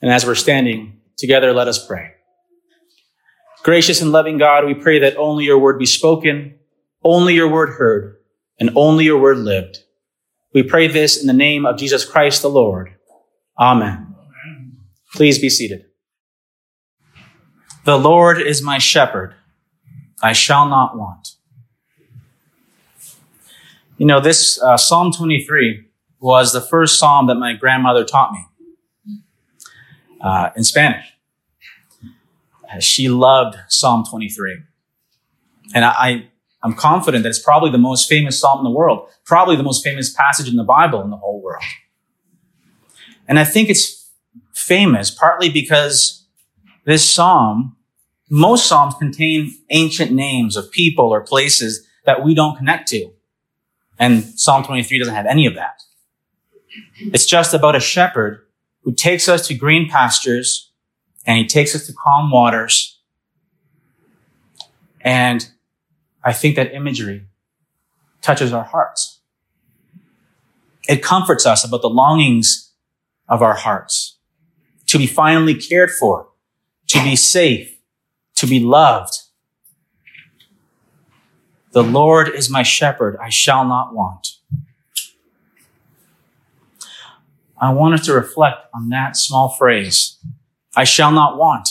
And as we're standing together, let us pray. Gracious and loving God, we pray that only your word be spoken, only your word heard, and only your word lived. We pray this in the name of Jesus Christ the Lord. Amen. Please be seated. The Lord is my shepherd. I shall not want. You know, this uh, Psalm 23 was the first psalm that my grandmother taught me uh, in Spanish. She loved Psalm 23. And I, I'm confident that it's probably the most famous psalm in the world, probably the most famous passage in the Bible in the whole world. And I think it's famous partly because this psalm, most psalms contain ancient names of people or places that we don't connect to. And Psalm 23 doesn't have any of that. It's just about a shepherd who takes us to green pastures and he takes us to calm waters. And I think that imagery touches our hearts. It comforts us about the longings of our hearts to be finally cared for, to be safe, to be loved. The Lord is my shepherd. I shall not want. I want us to reflect on that small phrase, I shall not want,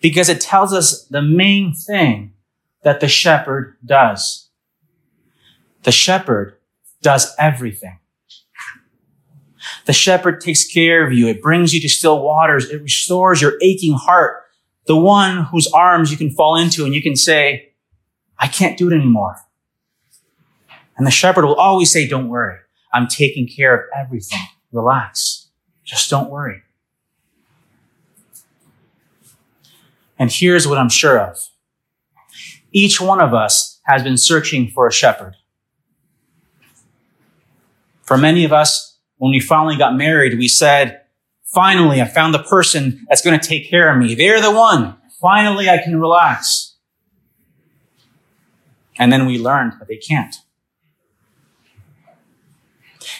because it tells us the main thing that the shepherd does. The shepherd does everything. The shepherd takes care of you. It brings you to still waters. It restores your aching heart. The one whose arms you can fall into and you can say, I can't do it anymore. And the shepherd will always say, don't worry. I'm taking care of everything. Relax. Just don't worry. And here's what I'm sure of. Each one of us has been searching for a shepherd. For many of us, when we finally got married, we said, finally, I found the person that's going to take care of me. They're the one. Finally, I can relax. And then we learned that they can't.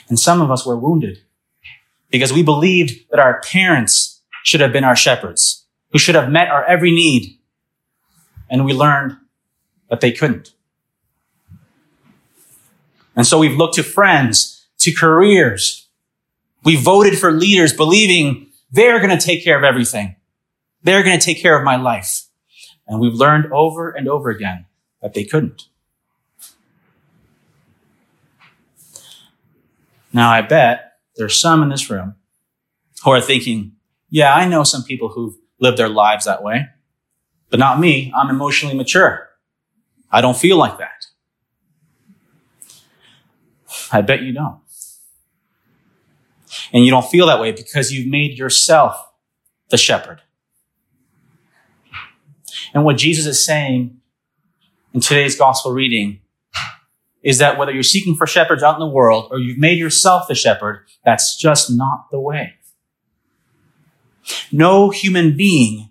And some of us were wounded because we believed that our parents should have been our shepherds, who should have met our every need. And we learned that they couldn't. And so we've looked to friends, to careers. We voted for leaders believing they're going to take care of everything. They're going to take care of my life. And we've learned over and over again that they couldn't. Now I bet there's some in this room who are thinking, yeah, I know some people who've lived their lives that way, but not me. I'm emotionally mature. I don't feel like that. I bet you don't. And you don't feel that way because you've made yourself the shepherd. And what Jesus is saying in today's gospel reading is that whether you're seeking for shepherds out in the world or you've made yourself the shepherd, that's just not the way. No human being,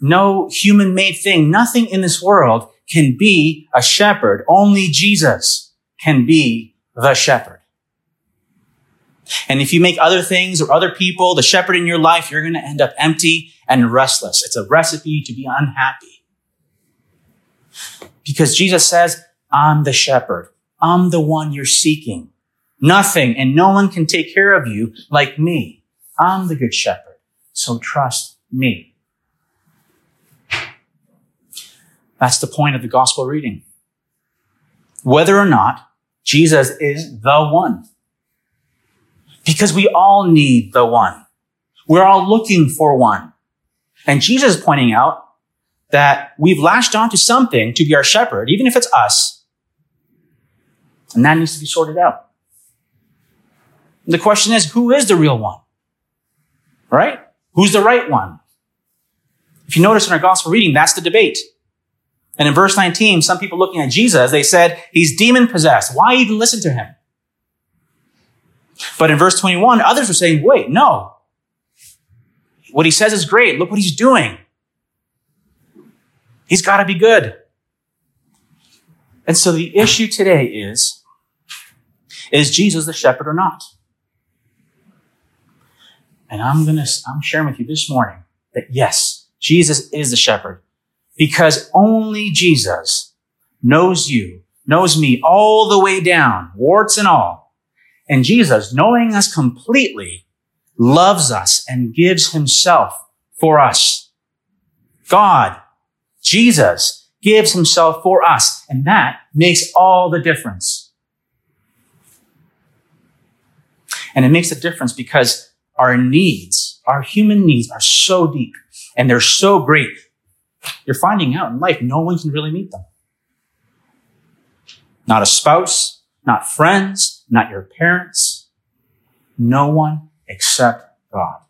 no human made thing, nothing in this world can be a shepherd. Only Jesus can be the shepherd. And if you make other things or other people the shepherd in your life, you're going to end up empty and restless. It's a recipe to be unhappy. Because Jesus says, I'm the shepherd. I'm the one you're seeking. Nothing and no one can take care of you like me. I'm the good shepherd. So trust me. That's the point of the gospel reading. Whether or not Jesus is the one. Because we all need the one. We're all looking for one. And Jesus is pointing out that we've latched onto something to be our shepherd, even if it's us, and that needs to be sorted out. The question is, who is the real one? Right? Who's the right one? If you notice in our gospel reading, that's the debate. And in verse 19, some people looking at Jesus, they said, he's demon possessed. Why even listen to him? But in verse 21, others were saying, wait, no. What he says is great. Look what he's doing. He's got to be good. And so the issue today is, is Jesus the shepherd or not? And I'm going to, I'm sharing with you this morning that yes, Jesus is the shepherd because only Jesus knows you, knows me all the way down, warts and all. And Jesus, knowing us completely, loves us and gives himself for us. God, Jesus, gives himself for us. And that makes all the difference. And it makes a difference because our needs, our human needs are so deep and they're so great. You're finding out in life, no one can really meet them. Not a spouse, not friends, not your parents. No one except God.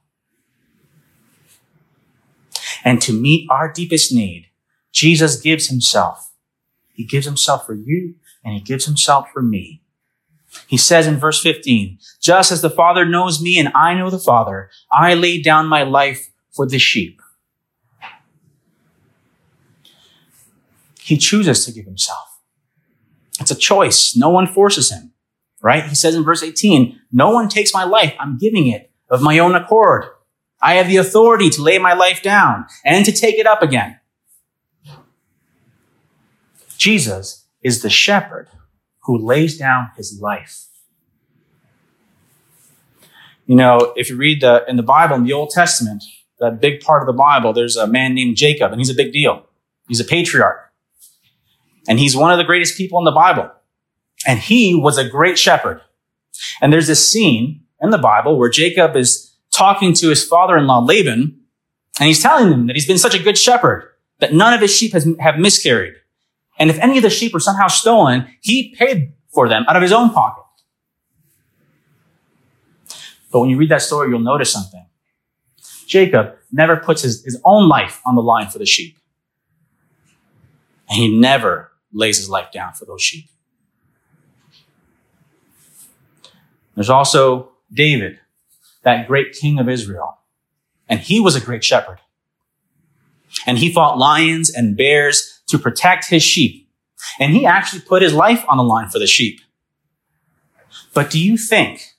And to meet our deepest need, Jesus gives himself. He gives himself for you and he gives himself for me. He says in verse 15, just as the Father knows me and I know the Father, I lay down my life for the sheep. He chooses to give himself. It's a choice. No one forces him, right? He says in verse 18, no one takes my life. I'm giving it of my own accord. I have the authority to lay my life down and to take it up again. Jesus is the shepherd who lays down his life. You know, if you read the, in the Bible, in the Old Testament, that big part of the Bible, there's a man named Jacob, and he's a big deal. He's a patriarch. And he's one of the greatest people in the Bible. And he was a great shepherd. And there's this scene in the Bible where Jacob is talking to his father-in-law Laban, and he's telling him that he's been such a good shepherd that none of his sheep has, have miscarried. And if any of the sheep were somehow stolen, he paid for them out of his own pocket. But when you read that story, you'll notice something. Jacob never puts his, his own life on the line for the sheep. And he never lays his life down for those sheep. There's also David, that great king of Israel. And he was a great shepherd. And he fought lions and bears to protect his sheep. And he actually put his life on the line for the sheep. But do you think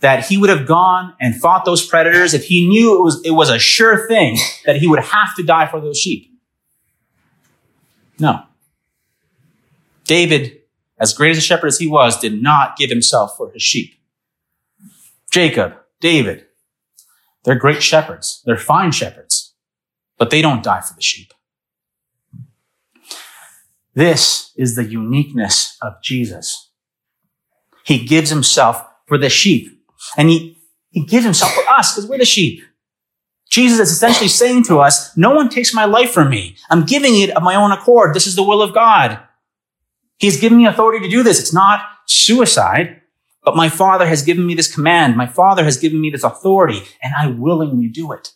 that he would have gone and fought those predators if he knew it was, it was a sure thing that he would have to die for those sheep? No. David, as great as a shepherd as he was, did not give himself for his sheep. Jacob, David, they're great shepherds. They're fine shepherds, but they don't die for the sheep. This is the uniqueness of Jesus. He gives himself for the sheep. And he, he gives himself for us because we're the sheep. Jesus is essentially saying to us, no one takes my life from me. I'm giving it of my own accord. This is the will of God. He's given me authority to do this. It's not suicide, but my father has given me this command. My father has given me this authority and I willingly do it.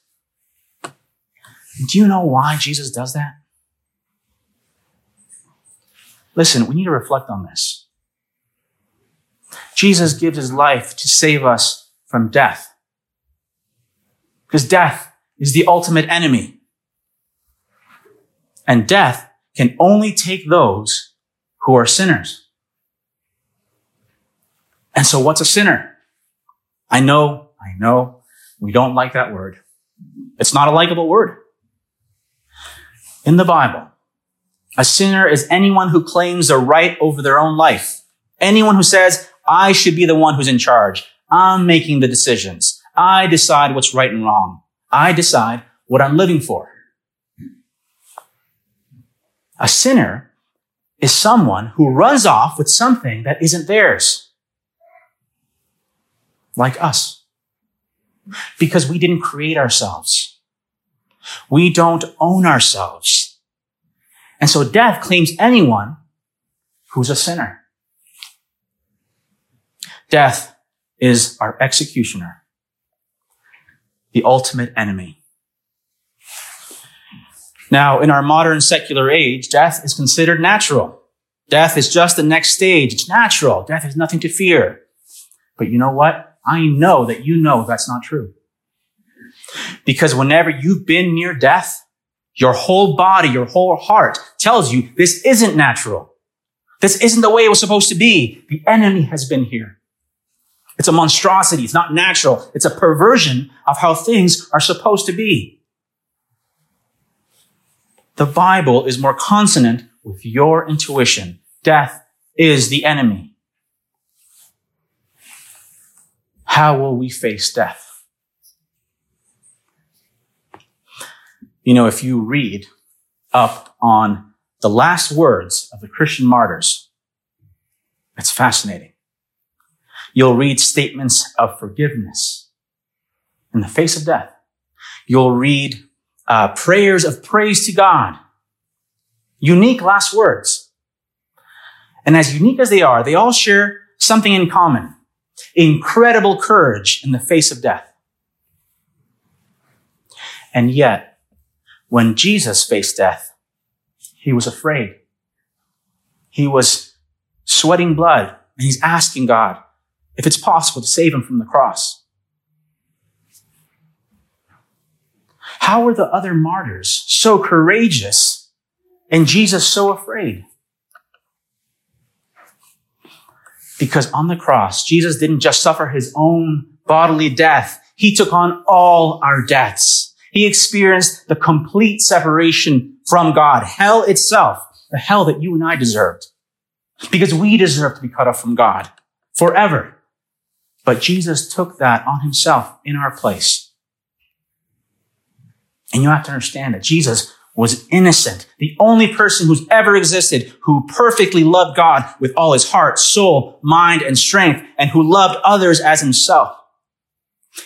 Do you know why Jesus does that? Listen, we need to reflect on this. Jesus gives his life to save us from death. Because death is the ultimate enemy. And death can only take those who are sinners. And so what's a sinner? I know, I know, we don't like that word. It's not a likable word. In the Bible, a sinner is anyone who claims a right over their own life. Anyone who says, I should be the one who's in charge. I'm making the decisions. I decide what's right and wrong. I decide what I'm living for. A sinner is someone who runs off with something that isn't theirs. Like us. Because we didn't create ourselves. We don't own ourselves. And so death claims anyone who's a sinner. Death is our executioner, the ultimate enemy. Now, in our modern secular age, death is considered natural. Death is just the next stage. It's natural. Death has nothing to fear. But you know what? I know that you know that's not true. Because whenever you've been near death, your whole body, your whole heart tells you this isn't natural. This isn't the way it was supposed to be. The enemy has been here. It's a monstrosity. It's not natural. It's a perversion of how things are supposed to be. The Bible is more consonant with your intuition. Death is the enemy. How will we face death? You know, if you read up on the last words of the Christian martyrs, it's fascinating. You'll read statements of forgiveness in the face of death. You'll read uh, prayers of praise to God. Unique last words. And as unique as they are, they all share something in common. Incredible courage in the face of death. And yet, when Jesus faced death, he was afraid. He was sweating blood and he's asking God, if it's possible to save him from the cross. How were the other martyrs so courageous and Jesus so afraid? Because on the cross, Jesus didn't just suffer his own bodily death. He took on all our deaths. He experienced the complete separation from God, hell itself, the hell that you and I deserved. Because we deserve to be cut off from God forever. But Jesus took that on himself in our place. And you have to understand that Jesus was innocent, the only person who's ever existed who perfectly loved God with all his heart, soul, mind, and strength, and who loved others as himself.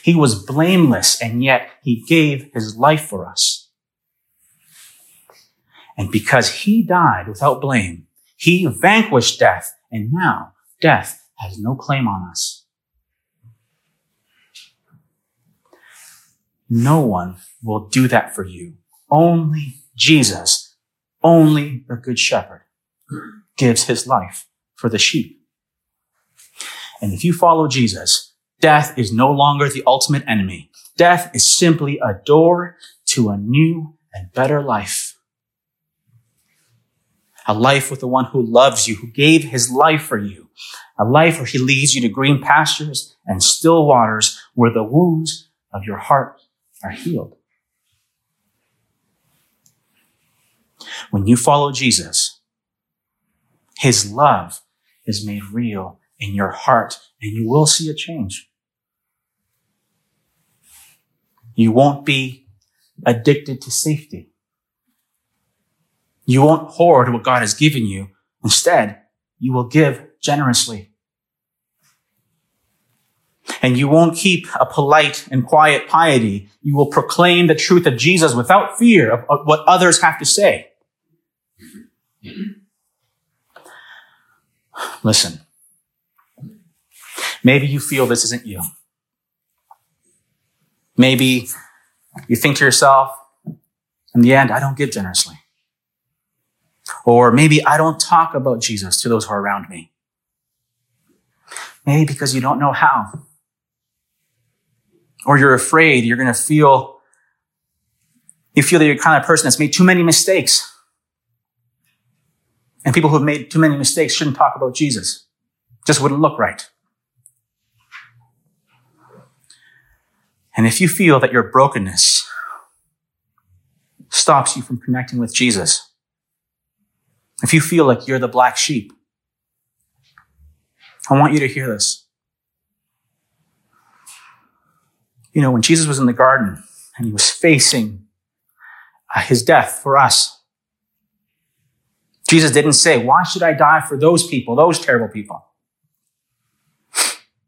He was blameless, and yet he gave his life for us. And because he died without blame, he vanquished death, and now death has no claim on us. No one will do that for you. Only Jesus, only the Good Shepherd gives his life for the sheep. And if you follow Jesus, death is no longer the ultimate enemy. Death is simply a door to a new and better life. A life with the one who loves you, who gave his life for you. A life where he leads you to green pastures and still waters where the wounds of your heart are healed. When you follow Jesus, his love is made real in your heart and you will see a change. You won't be addicted to safety. You won't hoard what God has given you. Instead, you will give generously and you won't keep a polite and quiet piety. You will proclaim the truth of Jesus without fear of what others have to say. Listen, maybe you feel this isn't you. Maybe you think to yourself, in the end, I don't give generously. Or maybe I don't talk about Jesus to those who are around me. Maybe because you don't know how or you're afraid you're going to feel, you feel that you're kind of person that's made too many mistakes. And people who have made too many mistakes shouldn't talk about Jesus. Just wouldn't look right. And if you feel that your brokenness stops you from connecting with Jesus, if you feel like you're the black sheep, I want you to hear this. You know, when Jesus was in the garden and he was facing uh, his death for us, Jesus didn't say, Why should I die for those people, those terrible people?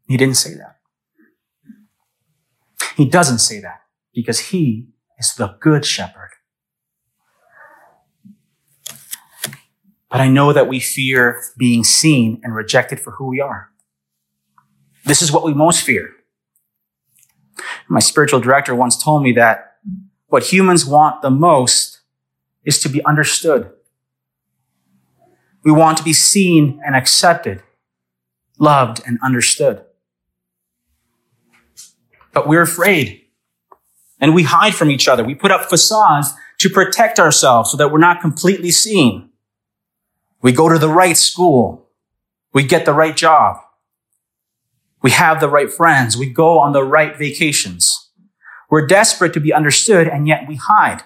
He didn't say that. He doesn't say that because he is the good shepherd. But I know that we fear being seen and rejected for who we are. This is what we most fear. My spiritual director once told me that what humans want the most is to be understood. We want to be seen and accepted, loved and understood. But we're afraid and we hide from each other. We put up facades to protect ourselves so that we're not completely seen. We go to the right school. We get the right job. We have the right friends. We go on the right vacations. We're desperate to be understood, and yet we hide.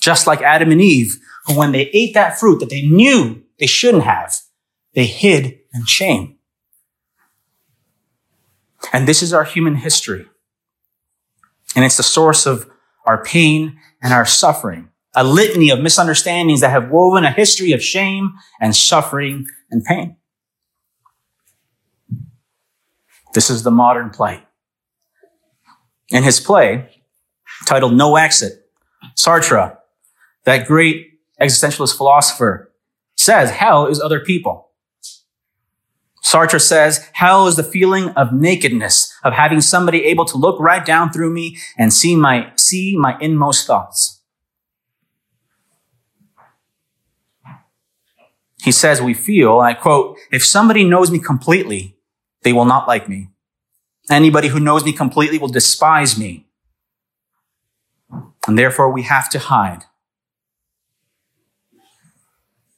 Just like Adam and Eve, who when they ate that fruit that they knew they shouldn't have, they hid in shame. And this is our human history. And it's the source of our pain and our suffering. A litany of misunderstandings that have woven a history of shame and suffering and pain. This is the modern plight. In his play, titled No Exit, Sartre, that great existentialist philosopher, says hell is other people. Sartre says, hell is the feeling of nakedness, of having somebody able to look right down through me and see my, see my inmost thoughts. He says, we feel, I quote, if somebody knows me completely, they will not like me. Anybody who knows me completely will despise me. And therefore we have to hide.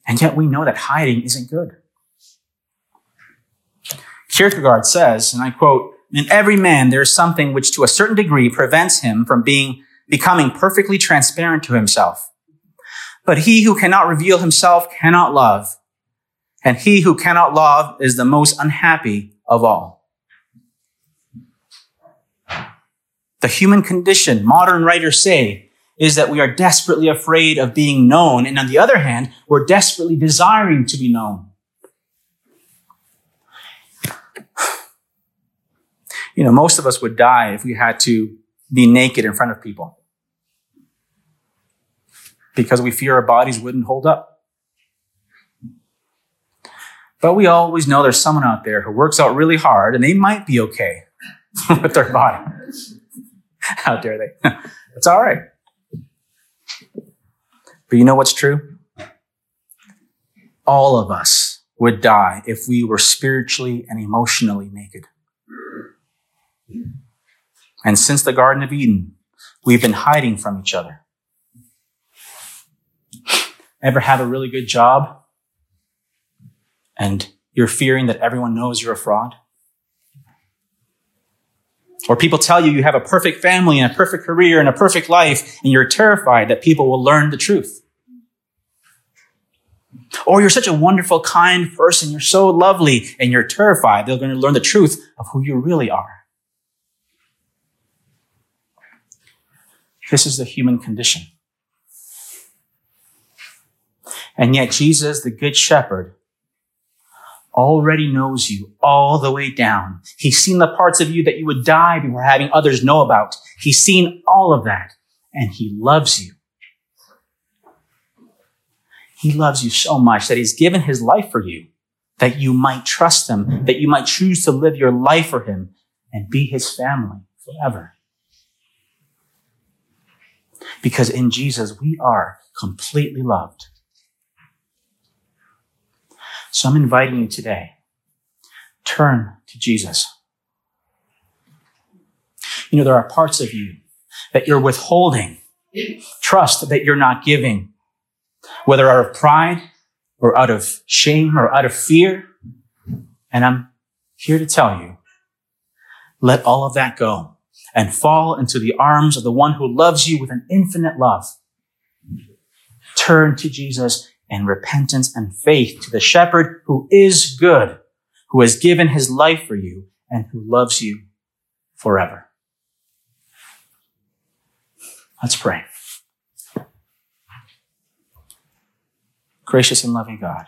And yet we know that hiding isn't good. Kierkegaard says, and I quote, in every man there is something which to a certain degree prevents him from being, becoming perfectly transparent to himself. But he who cannot reveal himself cannot love. And he who cannot love is the most unhappy of all. The human condition, modern writers say, is that we are desperately afraid of being known. And on the other hand, we're desperately desiring to be known. You know, most of us would die if we had to be naked in front of people because we fear our bodies wouldn't hold up. But we always know there's someone out there who works out really hard and they might be okay with their body. How dare they? it's all right. But you know what's true? All of us would die if we were spiritually and emotionally naked. And since the Garden of Eden, we've been hiding from each other. Ever have a really good job and you're fearing that everyone knows you're a fraud? Or people tell you you have a perfect family and a perfect career and a perfect life, and you're terrified that people will learn the truth. Or you're such a wonderful, kind person, you're so lovely, and you're terrified they're going to learn the truth of who you really are. This is the human condition. And yet Jesus, the good shepherd, already knows you all the way down. He's seen the parts of you that you would die before having others know about. He's seen all of that and he loves you. He loves you so much that he's given his life for you, that you might trust him, that you might choose to live your life for him and be his family forever. Because in Jesus, we are completely loved. So I'm inviting you today, turn to Jesus. You know, there are parts of you that you're withholding, trust that you're not giving, whether out of pride or out of shame or out of fear. And I'm here to tell you, let all of that go and fall into the arms of the one who loves you with an infinite love. Turn to Jesus in repentance and faith to the shepherd who is good, who has given his life for you and who loves you forever. Let's pray. Gracious and loving God,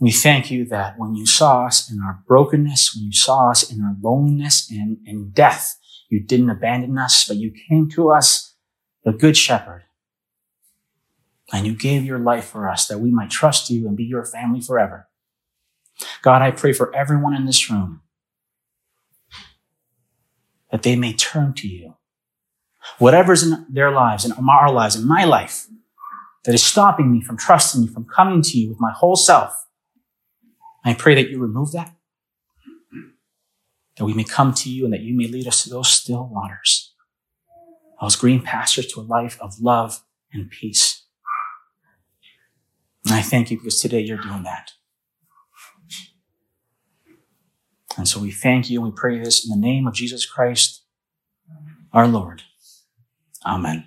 we thank you that when you saw us in our brokenness, when you saw us in our loneliness and in death, you didn't abandon us, but you came to us, the good shepherd, and you gave your life for us that we might trust you and be your family forever. God, I pray for everyone in this room that they may turn to you. Whatever's in their lives, in our lives, in my life, that is stopping me from trusting you, from coming to you with my whole self, I pray that you remove that, that we may come to you and that you may lead us to those still waters, those green pastures to a life of love and peace. And I thank you because today you're doing that. And so we thank you and we pray this in the name of Jesus Christ, our Lord. Amen.